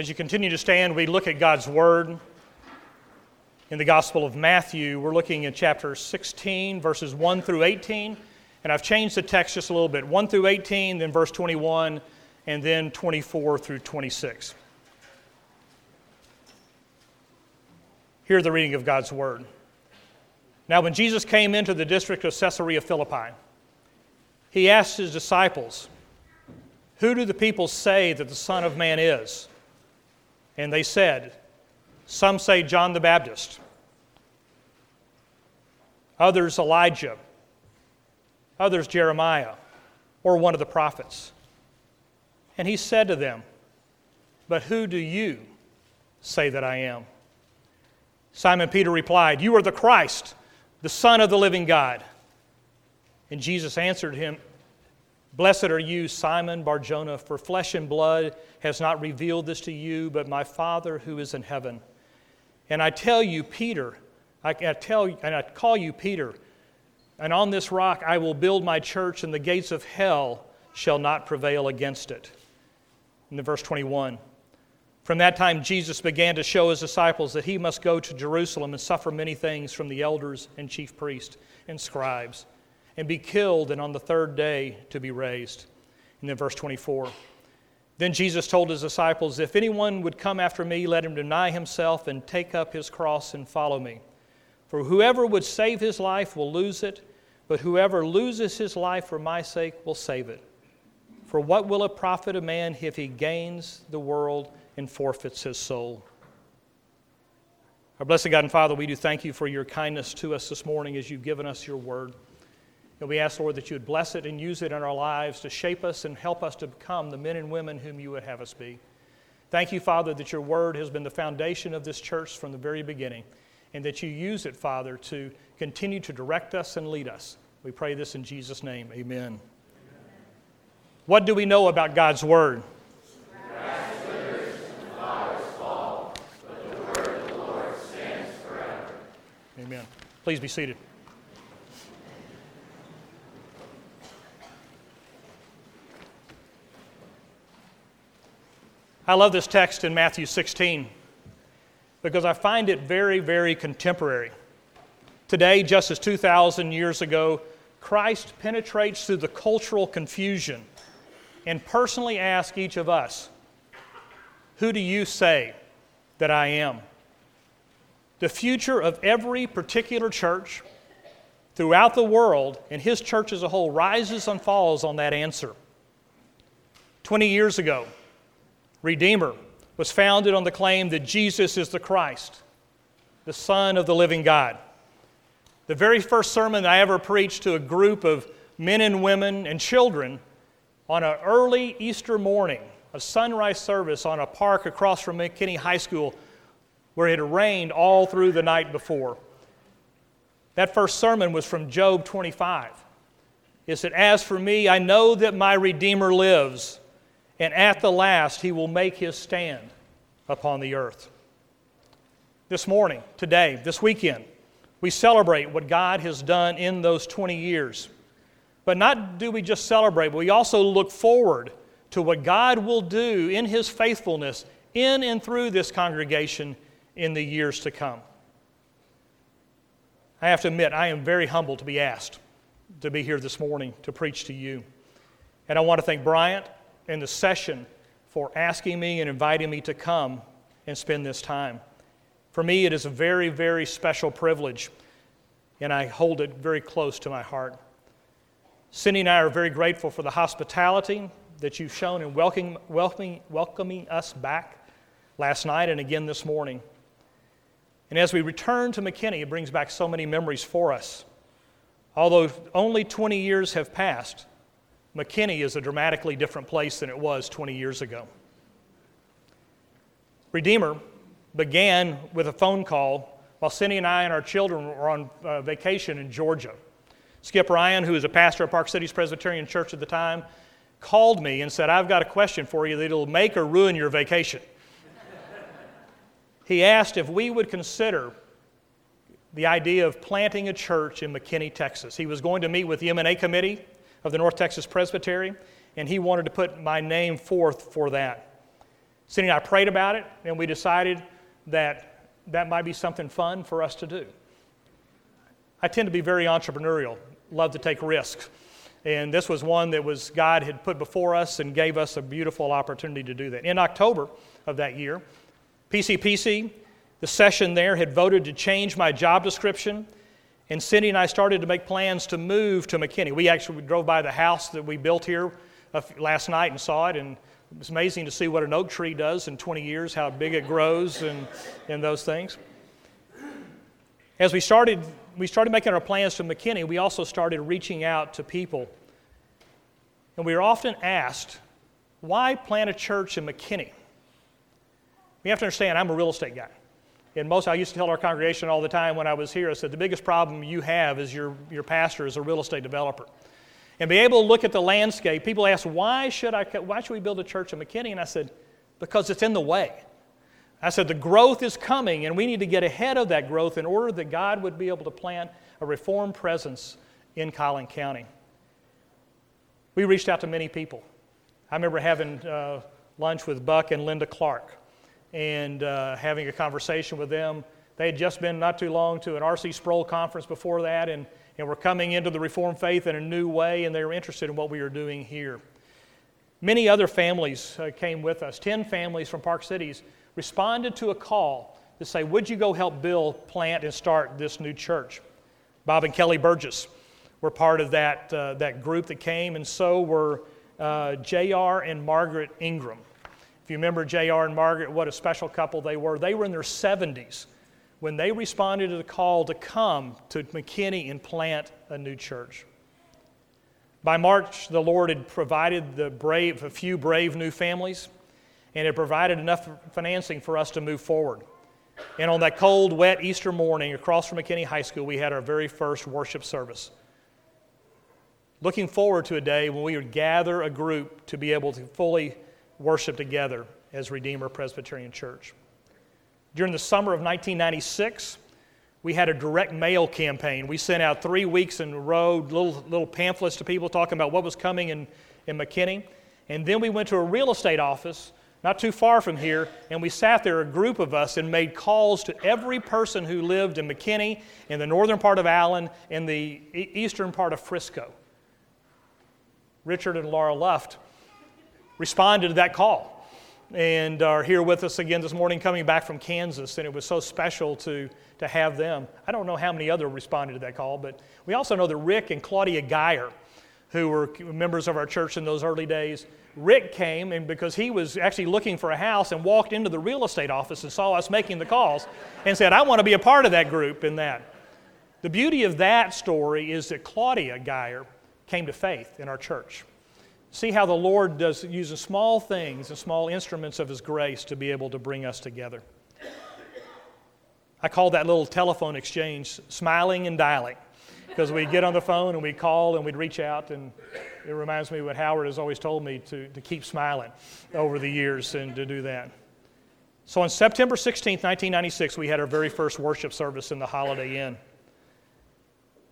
As you continue to stand, we look at God's Word. In the Gospel of Matthew, we're looking at chapter 16, verses 1 through 18. And I've changed the text just a little bit 1 through 18, then verse 21, and then 24 through 26. Hear the reading of God's Word. Now, when Jesus came into the district of Caesarea Philippi, he asked his disciples, Who do the people say that the Son of Man is? And they said, Some say John the Baptist, others Elijah, others Jeremiah, or one of the prophets. And he said to them, But who do you say that I am? Simon Peter replied, You are the Christ, the Son of the living God. And Jesus answered him, Blessed are you, Simon Barjona, for flesh and blood has not revealed this to you, but my Father who is in heaven. And I tell you, Peter, I, tell and I call you Peter, and on this rock I will build my church, and the gates of hell shall not prevail against it. In the verse 21. From that time, Jesus began to show his disciples that he must go to Jerusalem and suffer many things from the elders and chief priests and scribes and be killed, and on the third day to be raised. And then verse 24. Then Jesus told his disciples, If anyone would come after me, let him deny himself and take up his cross and follow me. For whoever would save his life will lose it, but whoever loses his life for my sake will save it. For what will it profit a man if he gains the world and forfeits his soul? Our blessed God and Father, we do thank you for your kindness to us this morning as you've given us your word. And we ask, Lord, that you would bless it and use it in our lives to shape us and help us to become the men and women whom you would have us be. Thank you, Father, that your word has been the foundation of this church from the very beginning, and that you use it, Father, to continue to direct us and lead us. We pray this in Jesus' name. Amen. Amen. What do we know about God's word? Fall, but the word of the Lord stands forever. Amen. Please be seated. I love this text in Matthew 16 because I find it very, very contemporary. Today, just as 2,000 years ago, Christ penetrates through the cultural confusion and personally asks each of us, Who do you say that I am? The future of every particular church throughout the world and his church as a whole rises and falls on that answer. 20 years ago, Redeemer was founded on the claim that Jesus is the Christ, the Son of the living God. The very first sermon I ever preached to a group of men and women and children on an early Easter morning, a sunrise service on a park across from McKinney High School where it had rained all through the night before. That first sermon was from Job 25. It said, As for me, I know that my Redeemer lives and at the last he will make his stand upon the earth. This morning, today, this weekend, we celebrate what God has done in those 20 years. But not do we just celebrate, but we also look forward to what God will do in his faithfulness in and through this congregation in the years to come. I have to admit, I am very humbled to be asked to be here this morning to preach to you. And I want to thank Bryant and the session for asking me and inviting me to come and spend this time. For me, it is a very, very special privilege, and I hold it very close to my heart. Cindy and I are very grateful for the hospitality that you've shown in welcoming, welcoming, welcoming us back last night and again this morning. And as we return to McKinney, it brings back so many memories for us. Although only 20 years have passed, McKinney is a dramatically different place than it was 20 years ago. Redeemer began with a phone call while Cindy and I and our children were on uh, vacation in Georgia. Skip Ryan, who was a pastor at Park Cities Presbyterian Church at the time, called me and said, I've got a question for you that'll make or ruin your vacation. he asked if we would consider the idea of planting a church in McKinney, Texas. He was going to meet with the MNA committee of the North Texas Presbytery, and he wanted to put my name forth for that. Cindy and I prayed about it, and we decided that that might be something fun for us to do. I tend to be very entrepreneurial, love to take risks. And this was one that was God had put before us and gave us a beautiful opportunity to do that. In October of that year, PCPC, the session there, had voted to change my job description. And Cindy and I started to make plans to move to McKinney. We actually drove by the house that we built here last night and saw it, and it was amazing to see what an oak tree does in 20 years, how big it grows, and, and those things. As we started, we started making our plans to McKinney, we also started reaching out to people. And we were often asked, why plant a church in McKinney? We have to understand, I'm a real estate guy. And most, I used to tell our congregation all the time when I was here, I said, the biggest problem you have is your, your pastor is a real estate developer. And be able to look at the landscape, people ask, why should, I, why should we build a church in McKinney? And I said, because it's in the way. I said, the growth is coming, and we need to get ahead of that growth in order that God would be able to plant a reformed presence in Collin County. We reached out to many people. I remember having uh, lunch with Buck and Linda Clark and uh, having a conversation with them. They had just been not too long to an R.C. Sproul conference before that and, and were coming into the Reformed faith in a new way, and they were interested in what we were doing here. Many other families uh, came with us. Ten families from Park Cities responded to a call to say, Would you go help Bill plant and start this new church? Bob and Kelly Burgess were part of that, uh, that group that came, and so were uh, J.R. and Margaret Ingram. If you remember J.R. and Margaret, what a special couple they were. They were in their 70s when they responded to the call to come to McKinney and plant a new church. By March, the Lord had provided the brave, a few brave new families, and had provided enough financing for us to move forward. And on that cold, wet Easter morning, across from McKinney High School, we had our very first worship service. Looking forward to a day when we would gather a group to be able to fully worship together as Redeemer Presbyterian Church. During the summer of 1996, we had a direct mail campaign. We sent out three weeks in a row little, little pamphlets to people talking about what was coming in, in McKinney. And then we went to a real estate office not too far from here, and we sat there, a group of us, and made calls to every person who lived in McKinney, in the northern part of Allen, in the eastern part of Frisco. Richard and Laura Luft responded to that call and are here with us again this morning coming back from Kansas. And it was so special to, to have them. I don't know how many other responded to that call, but we also know that Rick and Claudia Geyer, who were members of our church in those early days, Rick came and because he was actually looking for a house and walked into the real estate office and saw us making the calls and said, I want to be a part of that group in that. The beauty of that story is that Claudia Geyer came to faith in our church. See how the Lord does uses small things and small instruments of His grace to be able to bring us together. I call that little telephone exchange smiling and dialing because we'd get on the phone and we'd call and we'd reach out and it reminds me what Howard has always told me to, to keep smiling over the years and to do that. So on September 16, 1996, we had our very first worship service in the Holiday Inn.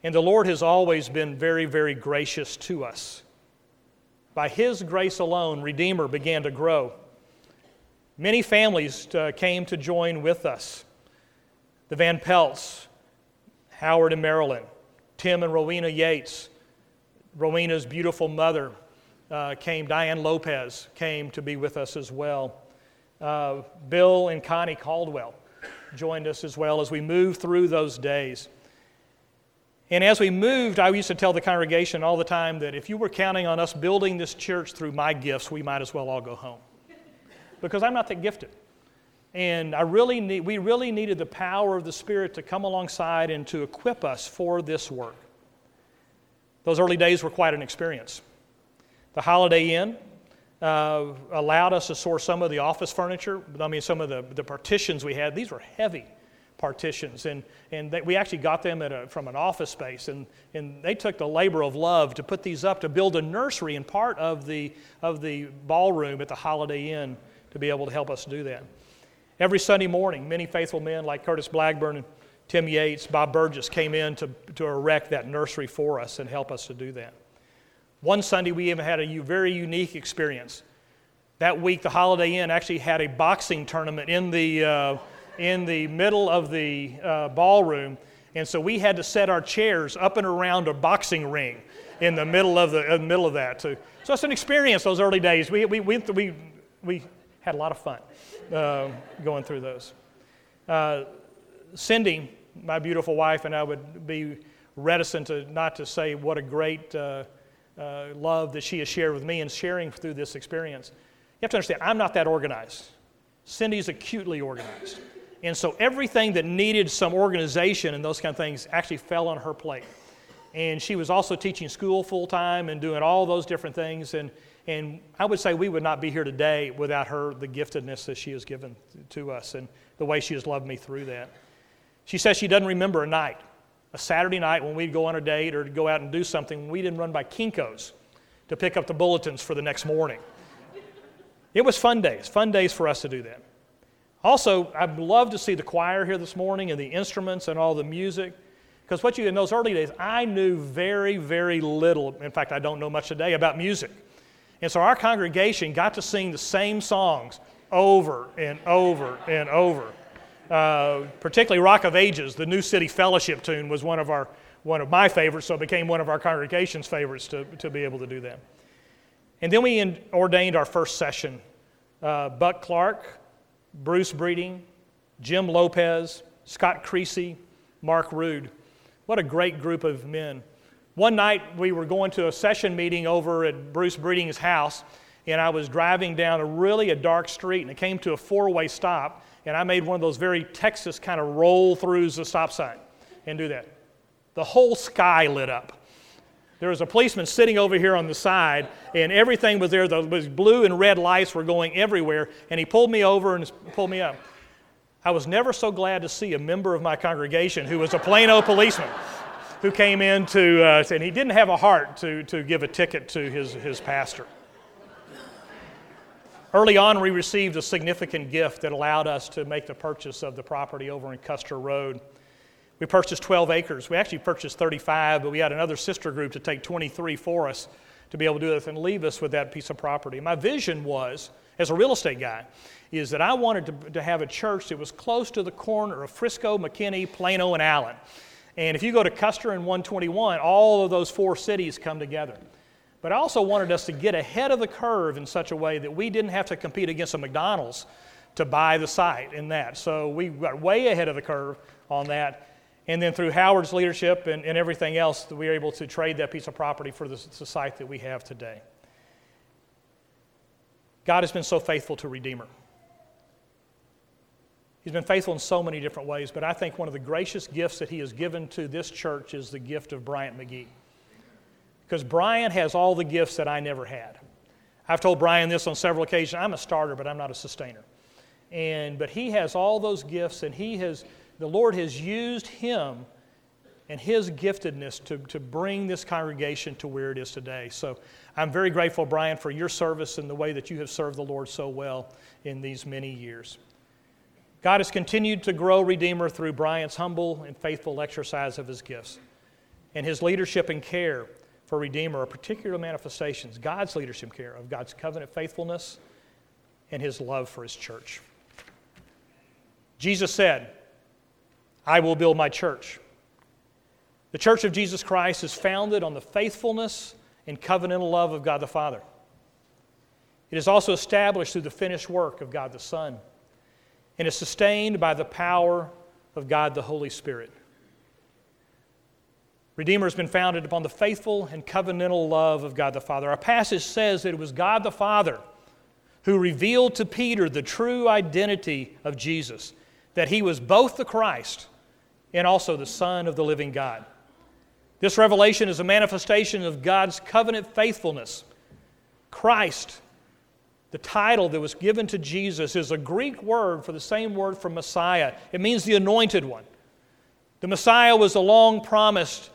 And the Lord has always been very, very gracious to us. By His grace alone, Redeemer began to grow. Many families uh, came to join with us. The Van Pelts, Howard and Marilyn, Tim and Rowena Yates, Rowena's beautiful mother uh, came, Diane Lopez came to be with us as well. Uh, Bill and Connie Caldwell joined us as well as we moved through those days. And as we moved, I used to tell the congregation all the time that if you were counting on us building this church through my gifts, we might as well all go home. Because I'm not that gifted. And I really need, we really needed the power of the Spirit to come alongside and to equip us for this work. Those early days were quite an experience. The Holiday Inn uh, allowed us to source some of the office furniture. I mean, some of the, the partitions we had, these were heavy partitions. And, and they, we actually got them a, from an office space. And, and they took the labor of love to put these up to build a nursery in part of the, of the ballroom at the Holiday Inn to be able to help us do that. Every Sunday morning, many faithful men like Curtis Blackburn and Tim Yates, Bob Burgess came in to, to erect that nursery for us and help us to do that. One Sunday, we even had a very unique experience. That week, the Holiday Inn actually had a boxing tournament in the, uh, in the middle of the uh, ballroom. And so we had to set our chairs up and around a boxing ring in the middle of, the, the middle of that. So, so it's an experience those early days. We, we, we, we, we had a lot of fun uh, going through those. Uh, Cindy, my beautiful wife, and I would be reticent to not to say what a great uh, uh, love that she has shared with me and sharing through this experience. You have to understand, I'm not that organized. Cindy's acutely organized. And so everything that needed some organization and those kind of things actually fell on her plate. And she was also teaching school full time and doing all those different things. And, and I would say we would not be here today without her, the giftedness that she has given to us and the way she has loved me through that. She says she doesn't remember a night, a Saturday night when we'd go on a date or go out and do something, we didn't run by Kinko's to pick up the bulletins for the next morning. It was fun days, fun days for us to do that. Also, I'd love to see the choir here this morning and the instruments and all the music. Because what you, in those early days, I knew very, very little. In fact, I don't know much today about music. And so our congregation got to sing the same songs over and over and over. Uh, particularly Rock of Ages, the New City Fellowship tune was one of, our, one of my favorites, so it became one of our congregation's favorites to, to be able to do that. And then we in, ordained our first session. Uh, Buck Clark, Bruce Breeding, Jim Lopez, Scott Creasy, Mark Rude. What a great group of men. One night we were going to a session meeting over at Bruce Breeding's house, and I was driving down a really a dark street, and it came to a four-way stop, and I made one of those very Texas kind of roll throughs the stop sign and do that. The whole sky lit up. There was a policeman sitting over here on the side, and everything was there. The blue and red lights were going everywhere, and he pulled me over and pulled me up. I was never so glad to see a member of my congregation who was a Plano policeman who came in to, uh, and he didn't have a heart to, to give a ticket to his, his pastor. Early on, we received a significant gift that allowed us to make the purchase of the property over in Custer Road. We purchased 12 acres. We actually purchased 35, but we had another sister group to take 23 for us to be able to do this and leave us with that piece of property. My vision was, as a real estate guy, is that I wanted to, to have a church that was close to the corner of Frisco, McKinney, Plano, and Allen. And if you go to Custer and 121, all of those four cities come together. But I also wanted us to get ahead of the curve in such a way that we didn't have to compete against a McDonald's to buy the site in that. So we got way ahead of the curve on that. And then through Howard's leadership and, and everything else, we were able to trade that piece of property for the, the site that we have today. God has been so faithful to Redeemer. He's been faithful in so many different ways, but I think one of the gracious gifts that he has given to this church is the gift of Bryant McGee. Because Brian has all the gifts that I never had. I've told Brian this on several occasions. I'm a starter, but I'm not a sustainer. And but he has all those gifts, and he has the Lord has used him and his giftedness to, to bring this congregation to where it is today. So I'm very grateful, Brian, for your service and the way that you have served the Lord so well in these many years. God has continued to grow Redeemer through Brian's humble and faithful exercise of his gifts. And his leadership and care for Redeemer are particular manifestations, God's leadership care of God's covenant faithfulness and his love for his church. Jesus said, I will build my church. The church of Jesus Christ is founded on the faithfulness and covenantal love of God the Father. It is also established through the finished work of God the Son and is sustained by the power of God the Holy Spirit. Redeemer has been founded upon the faithful and covenantal love of God the Father. Our passage says that it was God the Father who revealed to Peter the true identity of Jesus, that he was both the Christ and also the Son of the living God. This revelation is a manifestation of God's covenant faithfulness. Christ the title that was given to Jesus is a Greek word for the same word for Messiah. It means the anointed one. The Messiah was a long promised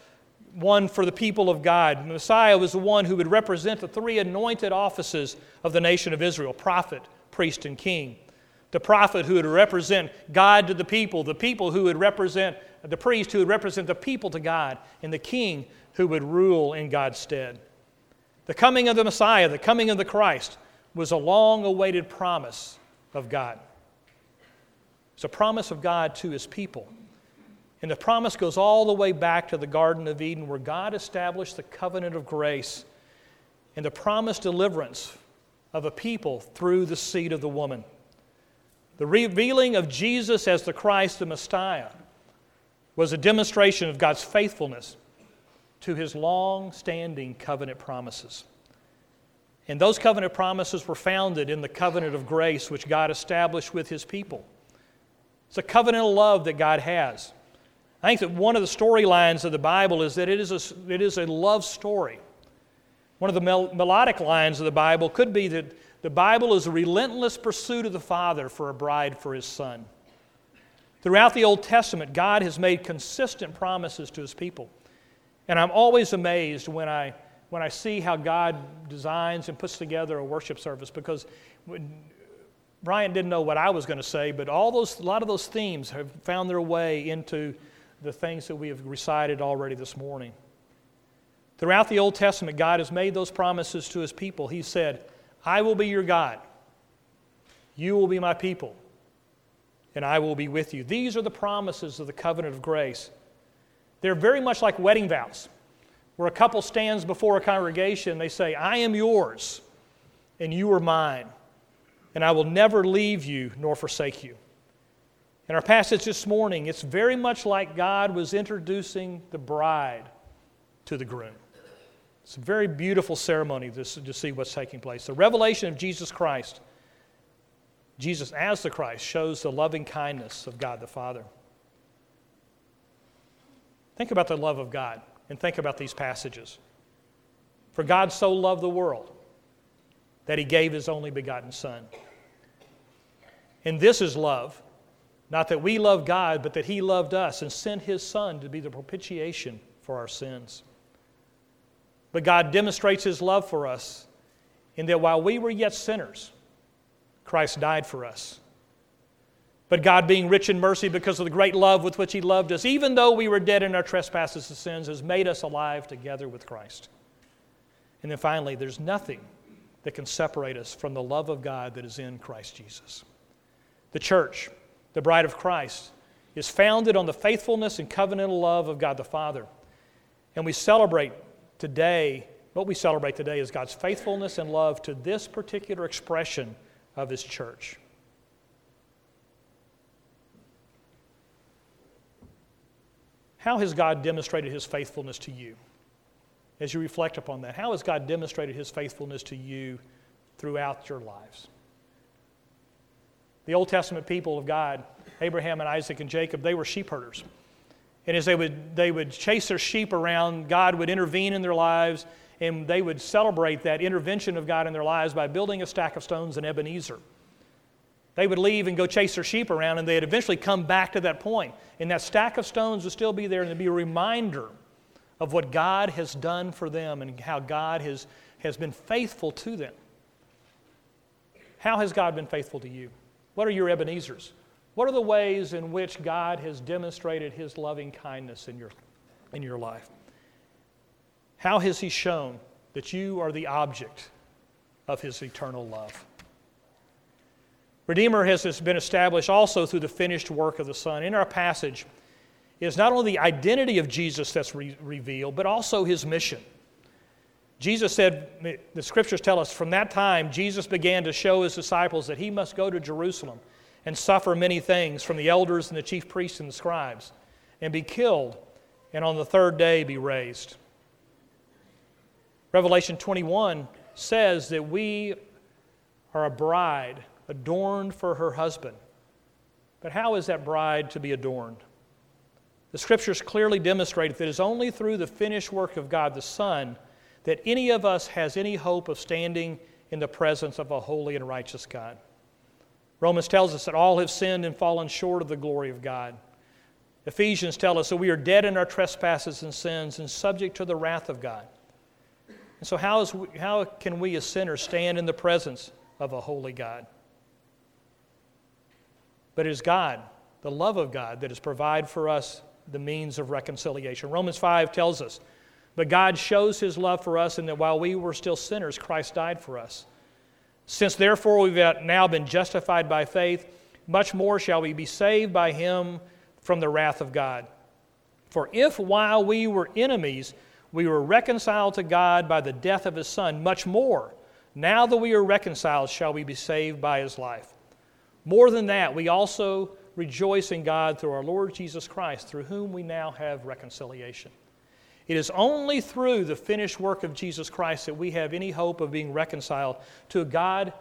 one for the people of God. The Messiah was the one who would represent the three anointed offices of the nation of Israel prophet, priest, and king. The prophet who would represent God to the people, the people who would represent the priest who would represent the people to God, and the king who would rule in God's stead. The coming of the Messiah, the coming of the Christ, was a long awaited promise of God. It's a promise of God to his people. And the promise goes all the way back to the Garden of Eden, where God established the covenant of grace and the promised deliverance of a people through the seed of the woman. The revealing of Jesus as the Christ, the Messiah, was a demonstration of God's faithfulness to his long standing covenant promises. And those covenant promises were founded in the covenant of grace which God established with his people. It's a covenantal love that God has. I think that one of the storylines of the Bible is that it is a, it is a love story. One of the mel- melodic lines of the Bible could be that the Bible is a relentless pursuit of the Father for a bride for his Son. Throughout the Old Testament, God has made consistent promises to his people. And I'm always amazed when I, when I see how God designs and puts together a worship service because when, Brian didn't know what I was going to say, but all those, a lot of those themes have found their way into the things that we have recited already this morning. Throughout the Old Testament, God has made those promises to his people. He said, I will be your God, you will be my people, and I will be with you. These are the promises of the covenant of grace. They're very much like wedding vows, where a couple stands before a congregation, they say, I am yours, and you are mine, and I will never leave you nor forsake you. In our passage this morning, it's very much like God was introducing the bride to the groom. It's a very beautiful ceremony to, to see what's taking place. The revelation of Jesus Christ, Jesus as the Christ, shows the loving kindness of God the Father. Think about the love of God and think about these passages. For God so loved the world that he gave his only begotten Son. And this is love not that we love God, but that He loved us and sent His Son to be the propitiation for our sins. But God demonstrates His love for us in that while we were yet sinners, Christ died for us. But God, being rich in mercy because of the great love with which He loved us, even though we were dead in our trespasses and sins, has made us alive together with Christ. And then finally, there's nothing that can separate us from the love of God that is in Christ Jesus. The church, the bride of Christ, is founded on the faithfulness and covenantal love of God the Father. And we celebrate today, what we celebrate today is God's faithfulness and love to this particular expression of His church. How has God demonstrated His faithfulness to you? As you reflect upon that, how has God demonstrated His faithfulness to you throughout your lives? The Old Testament people of God, Abraham and Isaac and Jacob, they were sheep herders. And as they would, they would chase their sheep around, God would intervene in their lives, and they would celebrate that intervention of God in their lives by building a stack of stones in Ebenezer. They would leave and go chase their sheep around, and they'd eventually come back to that point. And that stack of stones would still be there, and it'd be a reminder of what God has done for them and how God has, has been faithful to them. How has God been faithful to you? What are your Ebenezers? What are the ways in which God has demonstrated his loving kindness in your, in your life? How has he shown that you are the object of his eternal love? Redeemer has been established also through the finished work of the Son. In our passage is not only the identity of Jesus that's re- revealed, but also his mission. Jesus said, the scriptures tell us, from that time, Jesus began to show his disciples that he must go to Jerusalem and suffer many things from the elders and the chief priests and the scribes, and be killed, and on the third day be raised. Revelation 21 says that we are a bride adorned for her husband. But how is that bride to be adorned? The scriptures clearly demonstrate that it is only through the finished work of God the Son that any of us has any hope of standing in the presence of a holy and righteous God. Romans tells us that all have sinned and fallen short of the glory of God. Ephesians tell us that we are dead in our trespasses and sins and subject to the wrath of God. And so, how, is we, how can we as sinners stand in the presence of a holy God? But it is God, the love of God, that has provided for us the means of reconciliation. Romans 5 tells us but God shows his love for us in that while we were still sinners, Christ died for us. Since therefore we've now been justified by faith, much more shall we be saved by him from the wrath of God. For if while we were enemies, we were reconciled to God by the death of his Son, much more, now that we are reconciled, shall we be saved by his life. More than that, we also rejoice in God through our Lord Jesus Christ, through whom we now have reconciliation. It is only through the finished work of Jesus Christ that we have any hope of being reconciled to a God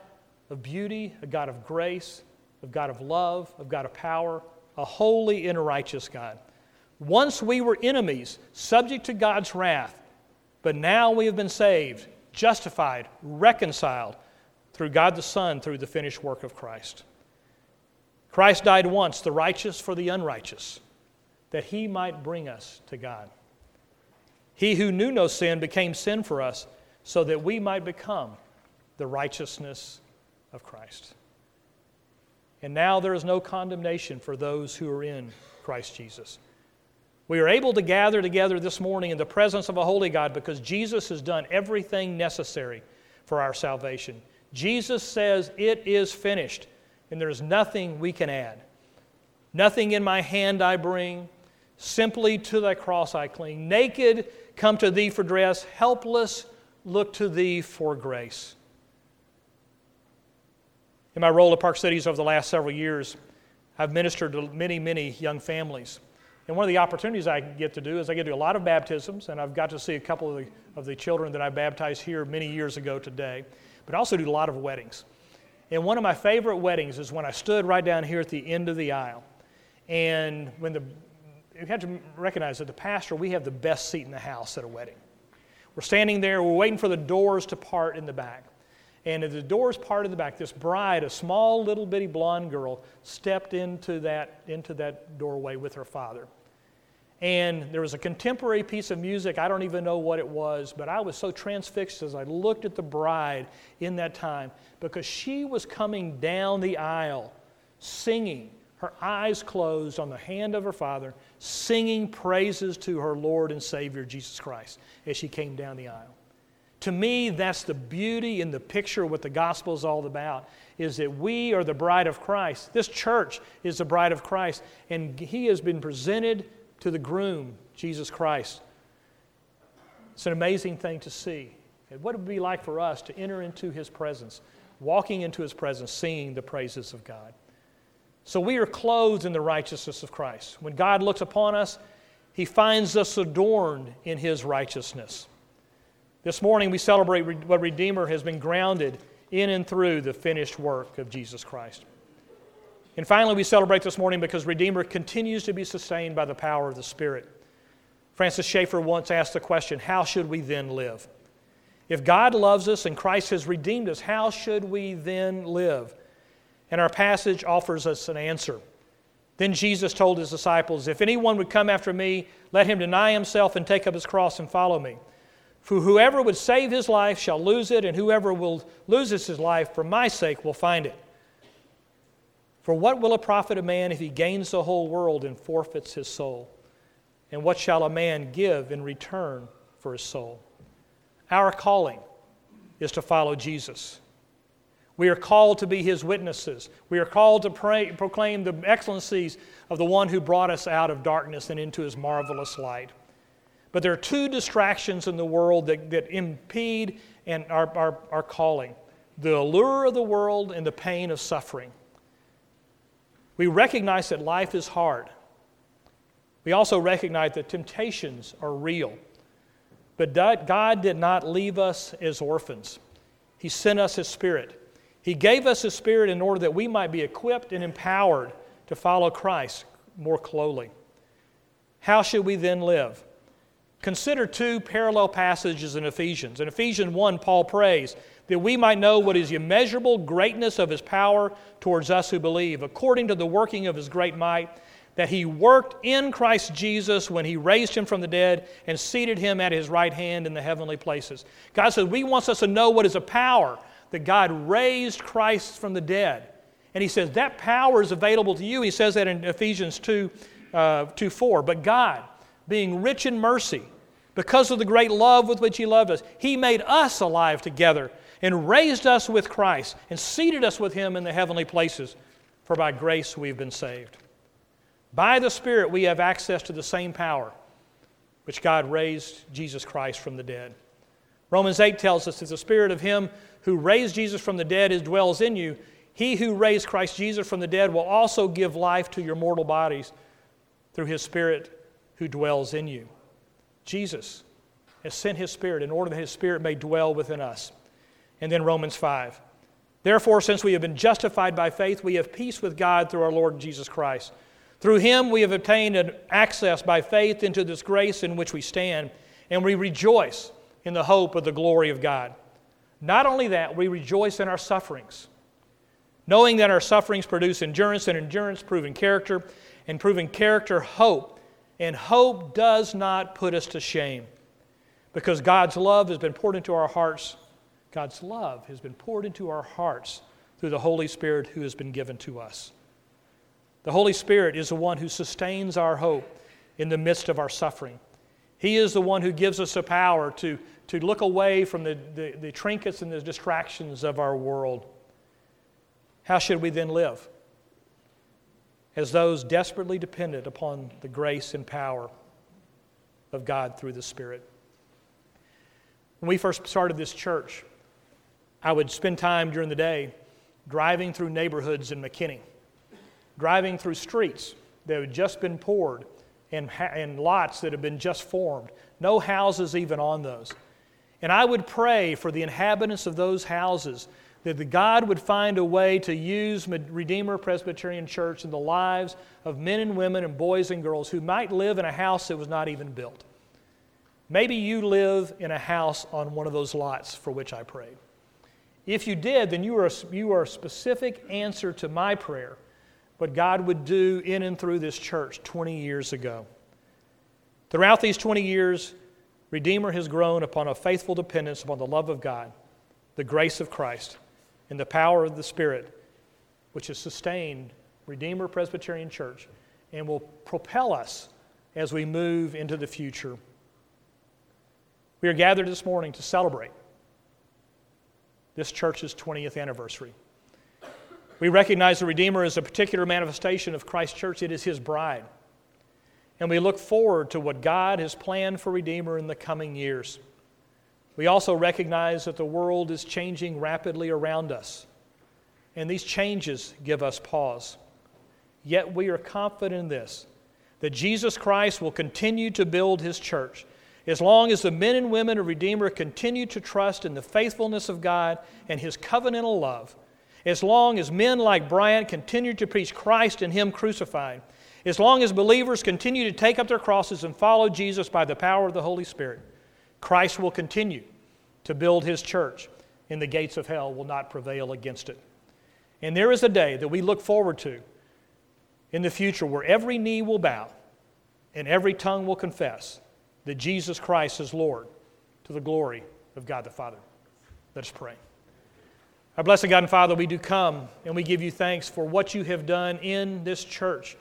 of beauty, a God of grace, a God of love, a God of power, a holy and a righteous God. Once we were enemies, subject to God's wrath, but now we have been saved, justified, reconciled through God the Son, through the finished work of Christ. Christ died once, the righteous for the unrighteous, that he might bring us to God. He who knew no sin became sin for us so that we might become the righteousness of Christ. And now there is no condemnation for those who are in Christ Jesus. We are able to gather together this morning in the presence of a holy God because Jesus has done everything necessary for our salvation. Jesus says, It is finished, and there is nothing we can add. Nothing in my hand I bring, simply to thy cross I cling. Naked, come to thee for dress, helpless, look to thee for grace. In my role at Park Cities over the last several years, I've ministered to many, many young families. And one of the opportunities I get to do is I get to do a lot of baptisms, and I've got to see a couple of the, of the children that I baptized here many years ago today. But I also do a lot of weddings. And one of my favorite weddings is when I stood right down here at the end of the aisle. And when the, you have to recognize that the pastor, we have the best seat in the house at a wedding. We're standing there, we're waiting for the doors to part in the back. And as the doors parted in the back, this bride, a small little bitty blonde girl, stepped into that, into that doorway with her father. And there was a contemporary piece of music. I don't even know what it was, but I was so transfixed as I looked at the bride in that time because she was coming down the aisle singing, her eyes closed on the hand of her father, singing praises to her Lord and Savior Jesus Christ as she came down the aisle. To me, that's the beauty in the picture of what the gospel is all about is that we are the bride of Christ. This church is the bride of Christ, and he has been presented to the groom, Jesus Christ. It's an amazing thing to see. And what it would be like for us to enter into his presence, walking into his presence, singing the praises of God. So we are clothed in the righteousness of Christ. When God looks upon us, he finds us adorned in his righteousness. This morning we celebrate what Redeemer has been grounded in and through the finished work of Jesus Christ. And finally, we celebrate this morning because Redeemer continues to be sustained by the power of the Spirit. Francis Schaeffer once asked the question how should we then live? If God loves us and Christ has redeemed us, how should we then live? And our passage offers us an answer. Then Jesus told his disciples, If anyone would come after me, let him deny himself and take up his cross and follow me. For whoever would save his life shall lose it, and whoever will loses his life for my sake will find it. For what will it profit a man if he gains the whole world and forfeits his soul? And what shall a man give in return for his soul? Our calling is to follow Jesus. We are called to be his witnesses. We are called to pray, proclaim the excellencies of the one who brought us out of darkness and into his marvelous light. But there are two distractions in the world that, that impede and our, our, our calling the allure of the world and the pain of suffering. We recognize that life is hard. We also recognize that temptations are real. But God did not leave us as orphans. He sent us His Spirit. He gave us His Spirit in order that we might be equipped and empowered to follow Christ more closely. How should we then live? Consider two parallel passages in Ephesians. In Ephesians 1, Paul prays that we might know what is the immeasurable greatness of his power towards us who believe, according to the working of his great might, that he worked in Christ Jesus when he raised him from the dead and seated him at his right hand in the heavenly places. God says, He wants us to know what is a power that God raised Christ from the dead. And he says, That power is available to you. He says that in Ephesians 2, uh, 2 4. But God, being rich in mercy, because of the great love with which He loved us, He made us alive together and raised us with Christ and seated us with him in the heavenly places, for by grace we've been saved. By the Spirit, we have access to the same power which God raised Jesus Christ from the dead. Romans 8 tells us that the Spirit of Him who raised Jesus from the dead is, dwells in you. He who raised Christ Jesus from the dead will also give life to your mortal bodies through His Spirit who dwells in you. Jesus has sent His Spirit in order that His Spirit may dwell within us. And then Romans 5. Therefore, since we have been justified by faith, we have peace with God through our Lord Jesus Christ through him we have obtained an access by faith into this grace in which we stand, and we rejoice in the hope of the glory of God. Not only that, we rejoice in our sufferings, knowing that our sufferings produce endurance, and endurance proven character, and proven character hope. And hope does not put us to shame because God's love has been poured into our hearts. God's love has been poured into our hearts through the Holy Spirit who has been given to us. The Holy Spirit is the one who sustains our hope in the midst of our suffering. He is the one who gives us the power to, to look away from the, the, the trinkets and the distractions of our world. How should we then live? As those desperately dependent upon the grace and power of God through the Spirit. When we first started this church, I would spend time during the day driving through neighborhoods in McKinney driving through streets that had just been poured and, and lots that had been just formed, no houses even on those. And I would pray for the inhabitants of those houses that the God would find a way to use Redeemer Presbyterian Church in the lives of men and women and boys and girls who might live in a house that was not even built. Maybe you live in a house on one of those lots for which I prayed. If you did, then you are, you are a specific answer to my prayer what God would do in and through this church 20 years ago. Throughout these 20 years, Redeemer has grown upon a faithful dependence upon the love of God, the grace of Christ, and the power of the Spirit, which has sustained Redeemer Presbyterian Church and will propel us as we move into the future. We are gathered this morning to celebrate this church's 20th anniversary. We recognize the Redeemer as a particular manifestation of Christ's church, it is his bride. And we look forward to what God has planned for Redeemer in the coming years. We also recognize that the world is changing rapidly around us, and these changes give us pause. Yet we are confident in this that Jesus Christ will continue to build his church as long as the men and women of Redeemer continue to trust in the faithfulness of God and his covenantal love as long as men like Bryant continue to preach Christ and Him crucified, as long as believers continue to take up their crosses and follow Jesus by the power of the Holy Spirit, Christ will continue to build His church, and the gates of hell will not prevail against it. And there is a day that we look forward to in the future where every knee will bow and every tongue will confess that Jesus Christ is Lord to the glory of God the Father. Let us pray. Our blessed God and Father, we do come and we give you thanks for what you have done in this church.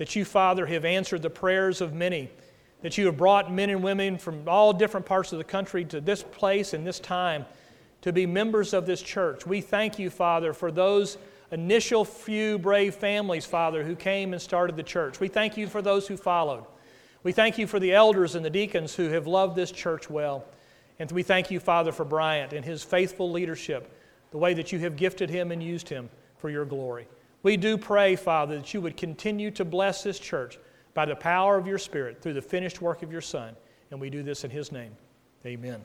That you, Father, have answered the prayers of many. That you have brought men and women from all different parts of the country to this place and this time to be members of this church. We thank you, Father, for those initial few brave families, Father, who came and started the church. We thank you for those who followed. We thank you for the elders and the deacons who have loved this church well. And we thank you, Father, for Bryant and his faithful leadership the way that you have gifted him and used him for your glory. We do pray, Father, that you would continue to bless this church by the power of your Spirit through the finished work of your Son. And we do this in his name. Amen.